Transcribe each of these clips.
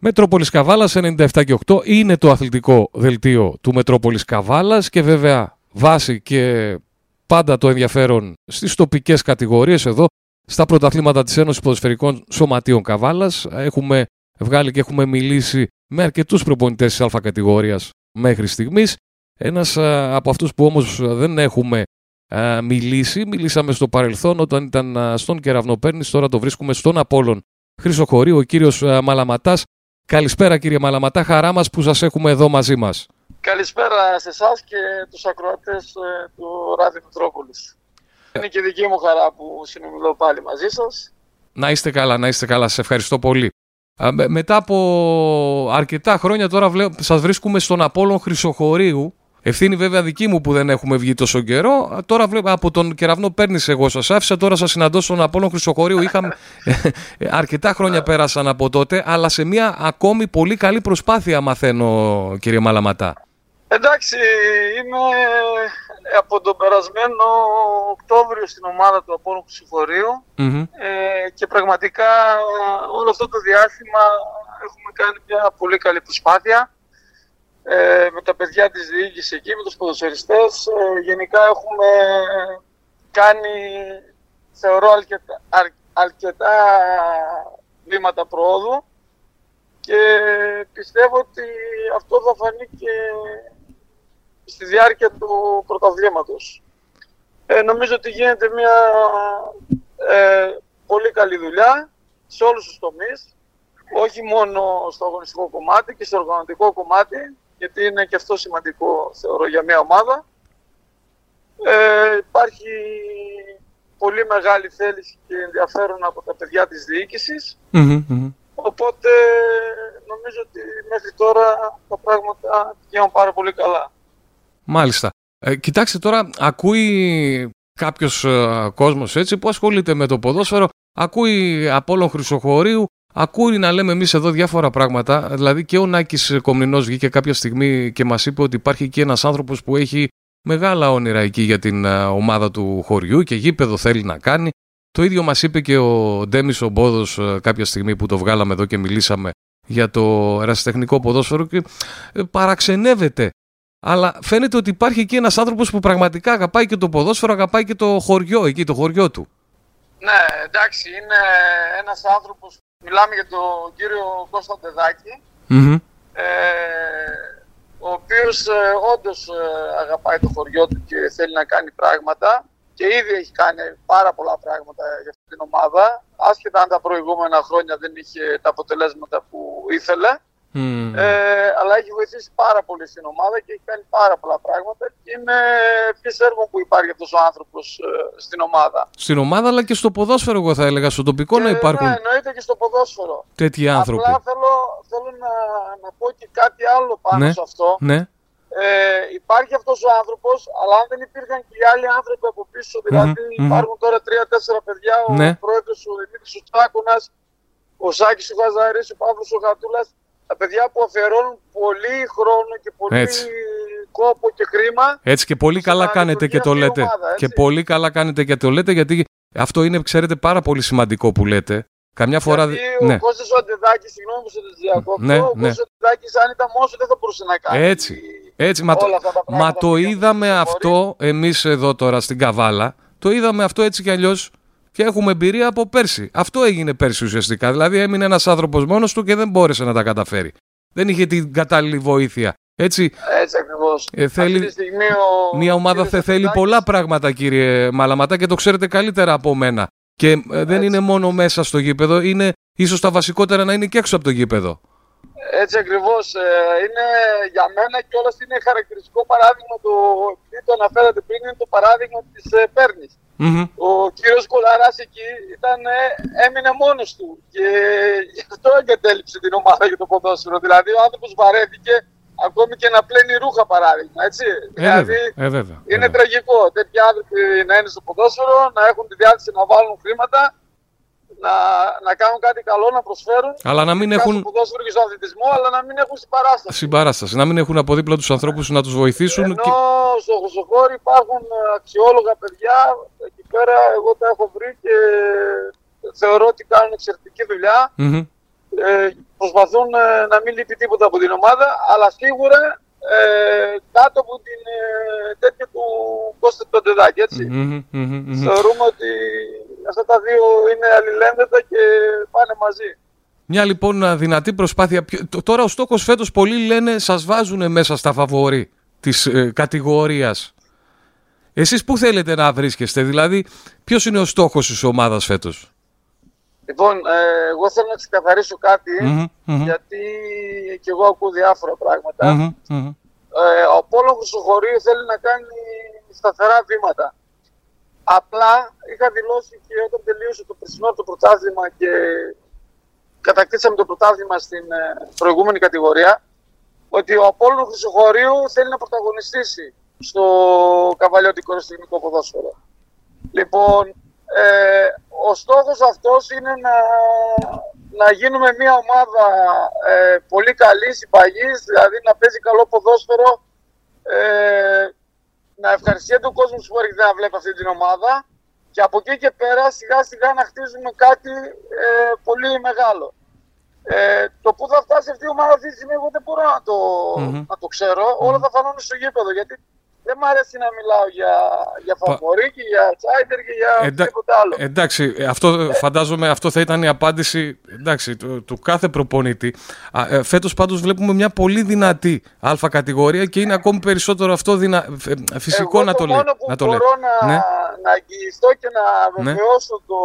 Μετρόπολης Καβάλας 97 και 8 είναι το αθλητικό δελτίο του Μετρόπολης Καβάλας και βέβαια βάση και πάντα το ενδιαφέρον στις τοπικές κατηγορίες εδώ στα πρωταθλήματα της Ένωσης Ποδοσφαιρικών Σωματείων Καβάλας. Έχουμε βγάλει και έχουμε μιλήσει με αρκετούς προπονητές της Α κατηγορίας μέχρι στιγμής. Ένας από αυτούς που όμως δεν έχουμε μιλήσει, μιλήσαμε στο παρελθόν όταν ήταν στον Κεραυνοπέρνης, τώρα το βρίσκουμε στον Απόλλων Χρυσοχωρίου, ο κύριος Μαλαματάς. Καλησπέρα κύριε Μαλαματά, χαρά μας που σας έχουμε εδώ μαζί μας. Καλησπέρα σε εσάς και τους ακροατές ε, του Ράδιο Μητρόπολης. Είναι και δική μου χαρά που συνομιλώ πάλι μαζί σας. Να είστε καλά, να είστε καλά. Σε ευχαριστώ πολύ. μετά από αρκετά χρόνια τώρα σας βρίσκουμε στον Απόλλων Χρυσοχωρίου Ευθύνη βέβαια δική μου που δεν έχουμε βγει τόσο καιρό. Τώρα βλέπω από τον κεραυνό παίρνεις εγώ σας άφησα. Τώρα σας συναντώ στον Απόλων Χρυσοχωρίου. Είχαμε αρκετά χρόνια πέρασαν από τότε, αλλά σε μια ακόμη πολύ καλή προσπάθεια μαθαίνω, κύριε Μαλαματά. Εντάξει, είμαι από τον περασμένο Οκτώβριο στην ομάδα του Απόλων ε, και πραγματικά όλο αυτό το διάστημα έχουμε κάνει μια πολύ καλή προσπάθεια ε, με τα παιδιά της διοίκησης εκεί, με τους ποδοσφαιριστές. Ε, γενικά έχουμε κάνει, θεωρώ, αρκετά, αρκετά βήματα προόδου και πιστεύω ότι αυτό θα φανεί και στη διάρκεια του πρωταβλήματος. Ε, νομίζω ότι γίνεται μια ε, πολύ καλή δουλειά σε όλους τους τομείς, όχι μόνο στο αγωνιστικό κομμάτι και στο οργανωτικό κομμάτι, γιατί είναι και αυτό σημαντικό θεωρώ για μια ομάδα. Ε, υπάρχει πολύ μεγάλη θέληση και ενδιαφέρον από τα παιδιά της διοικησης Οπότε νομίζω ότι μέχρι τώρα τα πράγματα πηγαίνουν πάρα πολύ καλά. Μάλιστα. Ε, κοιτάξτε τώρα, ακούει κάποιος ε, κόσμος έτσι που ασχολείται με το ποδόσφαιρο, ακούει Απόλλων Χρυσοχωρίου, Ακούει να λέμε εμείς εδώ διάφορα πράγματα. Δηλαδή και ο Νάκης Κομνηνός βγήκε κάποια στιγμή και μας είπε ότι υπάρχει και ένας άνθρωπος που έχει μεγάλα όνειρα εκεί για την ομάδα του χωριού και γήπεδο θέλει να κάνει. Το ίδιο μας είπε και ο Ντέμις Ομπόδο κάποια στιγμή που το βγάλαμε εδώ και μιλήσαμε για το ερασιτεχνικό ποδόσφαιρο και ε, παραξενεύεται. Αλλά φαίνεται ότι υπάρχει και ένας άνθρωπος που πραγματικά αγαπάει και το ποδόσφαιρο, αγαπάει και το χωριό εκεί, το χωριό του. Ναι, εντάξει, είναι ένας άνθρωπος Μιλάμε για τον κύριο Κώστα ε, ο οποίος ε, όντως ε, αγαπάει το χωριό του και θέλει να κάνει πράγματα και ήδη έχει κάνει πάρα πολλά πράγματα για αυτή την ομάδα, άσχετα αν τα προηγούμενα χρόνια δεν είχε τα αποτελέσματα που ήθελε. Ε, αλλά έχει βοηθήσει πάρα πολύ στην ομάδα και έχει κάνει πάρα πολλά πράγματα και είμαι επίσης έργο που υπάρχει αυτός ο άνθρωπος ε, στην ομάδα. Στην ομάδα, αλλά και στο ποδόσφαιρο, εγώ θα έλεγα, στο τοπικό και, να υπάρχουν. Ναι, εννοείται και στο ποδόσφαιρο. Τέτοιοι άνθρωποι. Απλά θέλω, θέλω να, να πω και κάτι άλλο πάνω ναι, σε αυτό. Ναι. Ε, υπάρχει αυτός ο άνθρωπος, αλλά αν δεν υπήρχαν και οι άλλοι άνθρωποι από πίσω, δηλαδή mm-hmm, υπάρχουν τώρα τρία-τέσσερα παιδιά, ο ναι. πρόεδρος ο Δημήτρης ο Τσάκονα, ο Σάκης ο Γαζαρή, ο Παύλος ο Γατούλας, τα παιδιά που αφιερώνουν πολύ χρόνο και πολύ έτσι. κόπο και χρήμα. Έτσι και πολύ καλά κάνετε και το λέτε. Ομάδα, και πολύ καλά κάνετε και το λέτε γιατί αυτό είναι, ξέρετε, πάρα πολύ σημαντικό που λέτε. Καμιά φορά. Γιατί ναι. ο Κώστας ο Αντιδάκης, συγγνώμη που σε διακόπτω, ναι, ο ναι. Κώστας ο Αντιδάκης αν ήταν μόνος δεν θα μπορούσε να κάνει. Έτσι. Έτσι, μα, το, μα το είδαμε αυτό εμείς εδώ τώρα στην Καβάλα. Το είδαμε αυτό έτσι κι αλλιώς και έχουμε εμπειρία από πέρσι. Αυτό έγινε πέρσι ουσιαστικά. Δηλαδή έμεινε ένας άνθρωπος μόνος του και δεν μπόρεσε να τα καταφέρει. Δεν είχε την κατάλληλη βοήθεια. Έτσι, Έτσι ακριβώς. Ε, θέλει... Μια ομάδα θε, θέλει πολλά πράγματα, κύριε Μαλαματά, και το ξέρετε καλύτερα από μένα. Και ε, δεν είναι μόνο μέσα στο γήπεδο, είναι ίσως τα βασικότερα να είναι και έξω από το γήπεδο. Έτσι ακριβώς. Ε, είναι για μένα και όλα είναι χαρακτηριστικό παράδειγμα το οποίο το αναφέρατε πριν, είναι το παράδειγμα της ε, Πέρνη. Mm-hmm. Ο κύριος Κολαρά εκεί ήταν, ε, έμεινε μόνος του και γι' αυτό εγκατέλειψε την ομάδα για το ποδόσφαιρο. Δηλαδή ο άνθρωπος βαρέθηκε ακόμη και να πλένει ρούχα παράδειγμα. Έτσι. Ε, δηλαδή ε, βέβαια, είναι τραγικό τέτοιοι άνθρωποι να είναι στο ποδόσφαιρο, να έχουν τη διάθεση να βάλουν χρήματα να, να κάνουν κάτι καλό, να προσφέρουν. Αλλά να μην έχουν. Στο ποδόσφαιρο και στον αθλητισμός, αλλά να μην έχουν συμπαράσταση. Συμπαράσταση. Να μην έχουν από δίπλα τους ανθρώπους να τους βοηθήσουν. Ενώ και... στο Χρυσοχώρι υπάρχουν αξιόλογα παιδιά. Εκεί πέρα εγώ τα έχω βρει και θεωρώ ότι κάνουν εξαιρετική δουλειά. Mm-hmm. ε, προσπαθούν ε, να μην λείπει τίποτα από την ομάδα, αλλά σίγουρα ε, κάτω από την ε, τέτοια του Κώστα Πεντεδάκη, έτσι. Θεωρούμε ότι αυτά τα δύο είναι αλληλένδετα και πάνε μαζί. Μια λοιπόν δυνατή προσπάθεια. Τώρα ο στόχος φέτος πολλοί λένε σας βάζουν μέσα στα φαβορή της ε, κατηγορίας. Εσείς πού θέλετε να βρίσκεστε, δηλαδή ποιος είναι ο στόχος της ομάδας φέτος; Λοιπόν, ε, εγώ θέλω να ξεκαθαρίσω γιατί και εγώ ακούω διάφορα Ε, ο Πόλο Χρυσοχωρίου θέλει να κάνει σταθερά βήματα. Απλά είχα δηλώσει και όταν τελείωσε το περσινό το πρωτάθλημα και κατακτήσαμε το πρωτάθλημα στην ε, προηγούμενη κατηγορία, ότι ο Απόλλων Χρυσοχωρίου θέλει να πρωταγωνιστήσει στο καβαλιώτικο ρεστινικό ποδόσφαιρο. Λοιπόν, ε, ο στόχος αυτός είναι να, να γίνουμε μια ομάδα ε, πολύ καλής, συμπαγής, δηλαδή να παίζει καλό ποδόσφαιρο, ε, να ευχαριστιέται ο κόσμος που έρχεται να βλέπει αυτή την ομάδα. Και από εκεί και πέρα σιγά σιγά να χτίζουμε κάτι ε, πολύ μεγάλο. Ε, το που θα φτάσει αυτή η ομάδα αυτή τη στιγμή εγώ δεν μπορώ να το, να το ξερω Όλα θα φανούν στο γήπεδο γιατί δεν μου αρέσει να μιλάω για, για φαβορή και για τσάιτερ και για Εντα... τίποτα άλλο. Εντάξει, αυτό, φαντάζομαι αυτό θα ήταν η απάντηση εντάξει, του, του κάθε προπονητή. Ε, φέτος πάντως βλέπουμε μια πολύ δυνατή αλφα κατηγορία και είναι ακόμη περισσότερο αυτό δυνα... Ε, φυσικό Εγώ να το λέει. μόνο που να το μπορώ να, ναι. να αγγιιστώ και να ναι. βεβαιώσω ναι. το,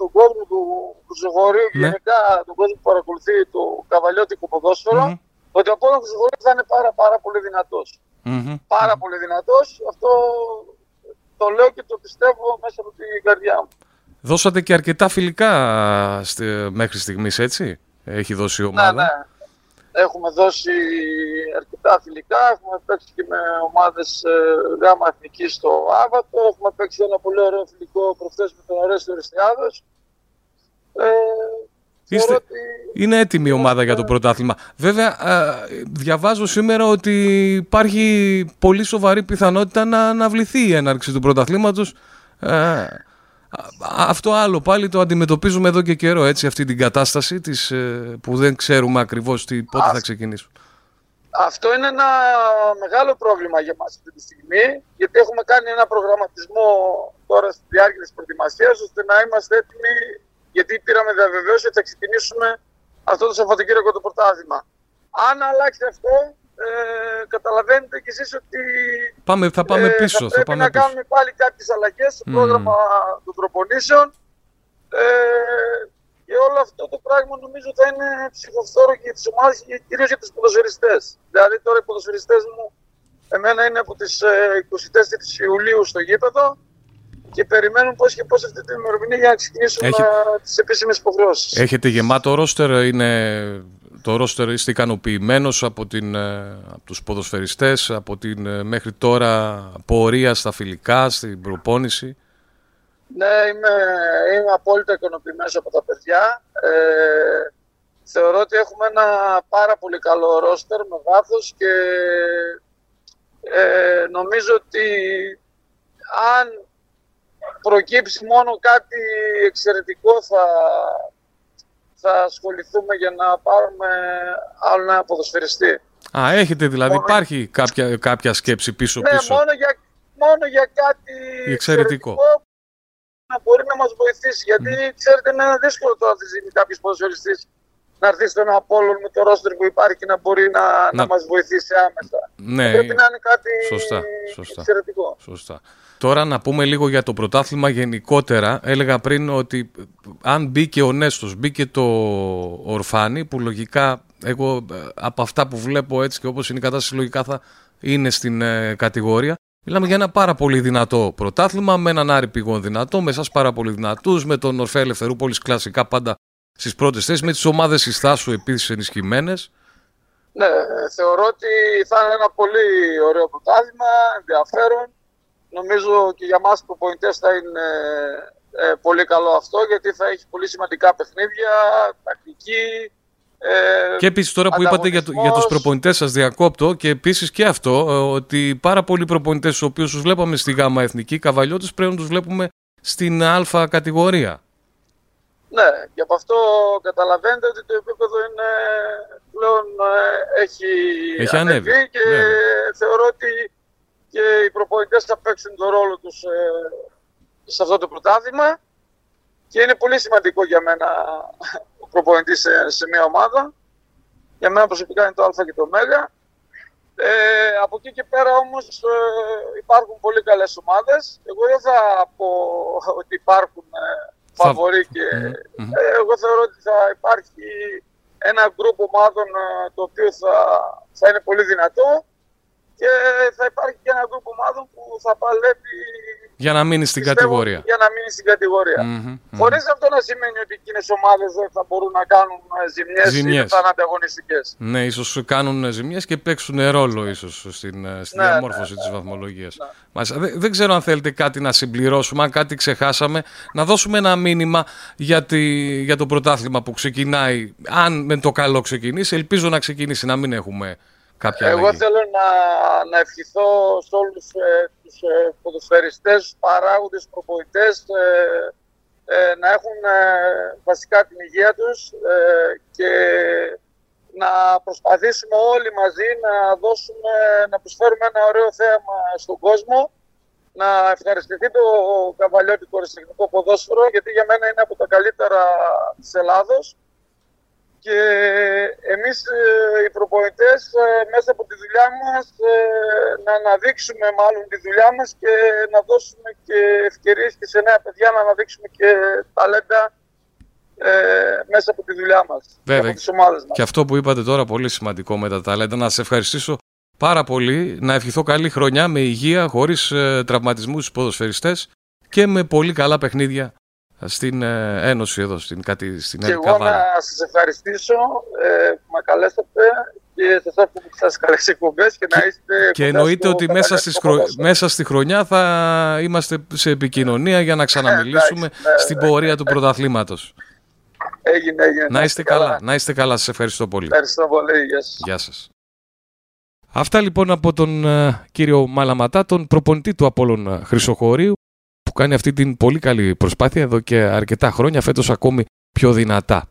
τον κόσμο του, του Ζεγορίου και ναι. γενικά τον κόσμο που παρακολουθεί το καβαλιώτικο ποδόσφαιρο mm-hmm. ότι ο πόδος του Ζεγορίου θα είναι πάρα, πάρα πολύ δυνατός mm Πάρα πολύ δυνατός. Αυτό το λέω και το πιστεύω μέσα από την καρδιά μου. Δώσατε και αρκετά φιλικά μέχρι στιγμής, έτσι; Έχει δώσει η ναι, ομάδα. Ναι, ναι. Έχουμε δώσει αρκετά φιλικά. Έχουμε παίξει και με ομάδες ε, γάμα εθνικής στο Άβατο. Έχουμε παίξει ένα πολύ ωραίο φιλικό προχθές με τον Αρέστο Ριστιάδος. Ε, Είστε... Είναι έτοιμη η ομάδα για το πρωτάθλημα. Βέβαια, διαβάζω σήμερα ότι υπάρχει πολύ σοβαρή πιθανότητα να αναβληθεί η έναρξη του πρωταθλήματος. Αυτό άλλο πάλι το αντιμετωπίζουμε εδώ και καιρό, έτσι, αυτή την κατάσταση της, ε, που δεν ξέρουμε ακριβώς τι, πότε θα ξεκινήσουν. Αυτό είναι ένα μεγάλο πρόβλημα για μας αυτή τη στιγμή, γιατί έχουμε κάνει ένα προγραμματισμό τώρα στη διάρκεια της προετοιμασίας, ώστε να είμαστε έτοιμοι γιατί πήραμε διαβεβαίωση ότι θα ξεκινήσουμε αυτό το Σαββατοκύριακο το πρωτάθλημα. Αν αλλάξει αυτό, ε, καταλαβαίνετε κι εσείς ότι πάμε, θα πάμε ε, πίσω. Θα πρέπει πάμε να πίσω. κάνουμε πάλι κάποιες αλλαγές στο πρόγραμμα των προπονήσεων ε, και όλο αυτό το πράγμα νομίζω θα είναι ψυχοφθόρο και για τις ομάδες και κυρίως για τους ποδοσφαιριστές. Δηλαδή τώρα οι ποδοσφαιριστές μου εμένα είναι από τις 24 ε, Ιουλίου στο γήπεδο και περιμένουν πώς και πώς αυτή την ημερομηνία για να ξεκινήσουν Έχει... τις επίσημες υποχρεώσεις. Έχετε γεμάτο ρόστερ, είναι... το ρόστερ είστε ικανοποιημένος από, την... από τους ποδοσφαιριστές, από την μέχρι τώρα πορεία στα φιλικά, στην προπόνηση; Ναι, είμαι, είμαι απόλυτα ικανοποιημένος από τα παιδιά. Ε, θεωρώ ότι έχουμε ένα πάρα πολύ καλό ρόστερ με βάθος και ε, νομίζω ότι αν προκύψει μόνο κάτι εξαιρετικό θα, θα ασχοληθούμε για να πάρουμε άλλο ένα ποδοσφαιριστή. Α, έχετε δηλαδή, υπάρχει κάποια, κάποια σκέψη πίσω-πίσω. Ναι, μόνο για, μόνο για κάτι εξαιρετικό. να μπορεί να μας βοηθήσει. Γιατί mm. ξέρετε είναι δύσκολο τώρα αυτή τη στιγμή κάποιος ποδοσφαιριστής να έρθεις στον Απόλλων με το ρόστερ που υπάρχει και να μπορεί να, να... να μας βοηθήσει άμεσα. Ναι. Πρέπει να είναι κάτι σωστά, σωστά, εξαιρετικό. Σωστά. Τώρα να πούμε λίγο για το πρωτάθλημα γενικότερα. Έλεγα πριν ότι αν μπήκε ο Νέστος, μπήκε το Ορφάνι που λογικά εγώ ε, από αυτά που βλέπω έτσι και όπως είναι η κατάσταση λογικά θα είναι στην ε, κατηγορία. Μιλάμε για ένα πάρα πολύ δυνατό πρωτάθλημα με έναν Άρη Πηγόν δυνατό, με εσάς πάρα πολύ δυνατούς, με τον Ορφέ Ελευθερούπολης κλασικά πάντα στις πρώτες θέσεις, με τις ομάδες συστάσου επίσης ενισχυμένες. Ναι, θεωρώ ότι θα είναι ένα πολύ ωραίο πρωτάθλημα, ενδιαφέρον Νομίζω και για μας προπονητές θα είναι ε, πολύ καλό αυτό γιατί θα έχει πολύ σημαντικά παιχνίδια, τακτική, ε, και επίσης τώρα που είπατε για, για τους προπονητές, σας διακόπτω και επίσης και αυτό, ε, ότι πάρα πολλοί προπονητές, του οποίους τους βλέπαμε στη ΓΑΜΑ Εθνική, καβαλιώτες πρέπει να τους βλέπουμε στην Α κατηγορία. Ναι, και από αυτό καταλαβαίνετε ότι το επίπεδο είναι πλέον ε, έχει, έχει ανέβει και ναι. θεωρώ ότι και οι προπονητές θα παίξουν τον ρόλο τους ε, σε αυτό το πρωτάθλημα και είναι πολύ σημαντικό για μένα ο προπονητής σε, σε μια ομάδα. Για μένα προσωπικά είναι το Α και το Μ. Ε, από εκεί και πέρα όμως ε, υπάρχουν πολύ καλές ομάδες. Εγώ δεν θα πω ότι υπάρχουν ε, φαβορή και ε, εγώ θεωρώ ότι θα υπάρχει ένα γκρουπ ομάδων ε, το οποίο θα, θα είναι πολύ δυνατό και θα υπάρχει και ένα γκρουπ ομάδων που θα παλεύει για να μείνει στην κατηγορία. Για να μείνει στην κατηγορία. Mm-hmm, Χωρίς αυτό να σημαίνει ότι εκείνες οι ομάδες δεν θα μπορούν να κάνουν ζημιές ή θα είναι ανταγωνιστικές. Ναι, ίσως κάνουν ζημιές και παίξουν ρόλο ίσως στην, ε, στην ναι, διαμόρφωση ναι, της ναι. βαθμολογίας. Ναι. Δεν, ξέρω αν θέλετε κάτι να συμπληρώσουμε, αν κάτι ξεχάσαμε, να δώσουμε ένα μήνυμα για, τη, για το πρωτάθλημα που ξεκινάει. Αν με το καλό ξεκινήσει, ελπίζω να ξεκινήσει, να μην έχουμε κάποια Εγώ θέλω να, να ευχηθώ σε όλους ε, τους ε, ποδοσφαιριστές, παράγοντες, προπονητές ε, ε, να έχουν ε, βασικά την υγεία τους και να προσπαθήσουμε όλοι μαζί να δώσουμε, να προσφέρουμε ένα ωραίο θέαμα στον κόσμο. Να ευχαριστηθεί το καβαλιώτικο αριστεχνικό ποδόσφαιρο γιατί για μένα είναι από τα καλύτερα της Ελλάδος και εμείς ε, οι προπονητές ε, μέσα από τη δουλειά μας ε, να αναδείξουμε μάλλον τη δουλειά μας και να δώσουμε και ευκαιρίες και σε νέα παιδιά να αναδείξουμε και ταλέντα ε, μέσα από τη δουλειά μας Βέβαια. και από τις ομάδες μας. Και αυτό που είπατε τώρα πολύ σημαντικό με τα ταλέντα. Να σε ευχαριστήσω πάρα πολύ, να ευχηθώ καλή χρονιά με υγεία, χωρίς ε, τραυματισμούς στους ποδοσφαιριστές και με πολύ καλά παιχνίδια στην ε, Ένωση εδώ, στην, κάτι, στην Και εγώ να σας ευχαριστήσω ε, που με καλέσατε και σε εσάς που σας καλέσει εκπομπές και, να είστε Και εννοείται ότι μέσα, στις μέσα στη χρονιά θα είμαστε σε επικοινωνία για να ξαναμιλήσουμε ναι, στην ναι, πορεία ναι, του πρωταθλήματος. Έγινε, έγινε. Να είστε καλά. Να είστε καλά. Σας ευχαριστώ πολύ. Ευχαριστώ πολύ. Γεια σας. Γεια σας. Αυτά λοιπόν από τον uh, κύριο Μαλαματά, τον προπονητή του Απόλλων Χρυσοχωρίου κάνει αυτή την πολύ καλή προσπάθεια εδώ και αρκετά χρόνια, φέτος ακόμη πιο δυνατά.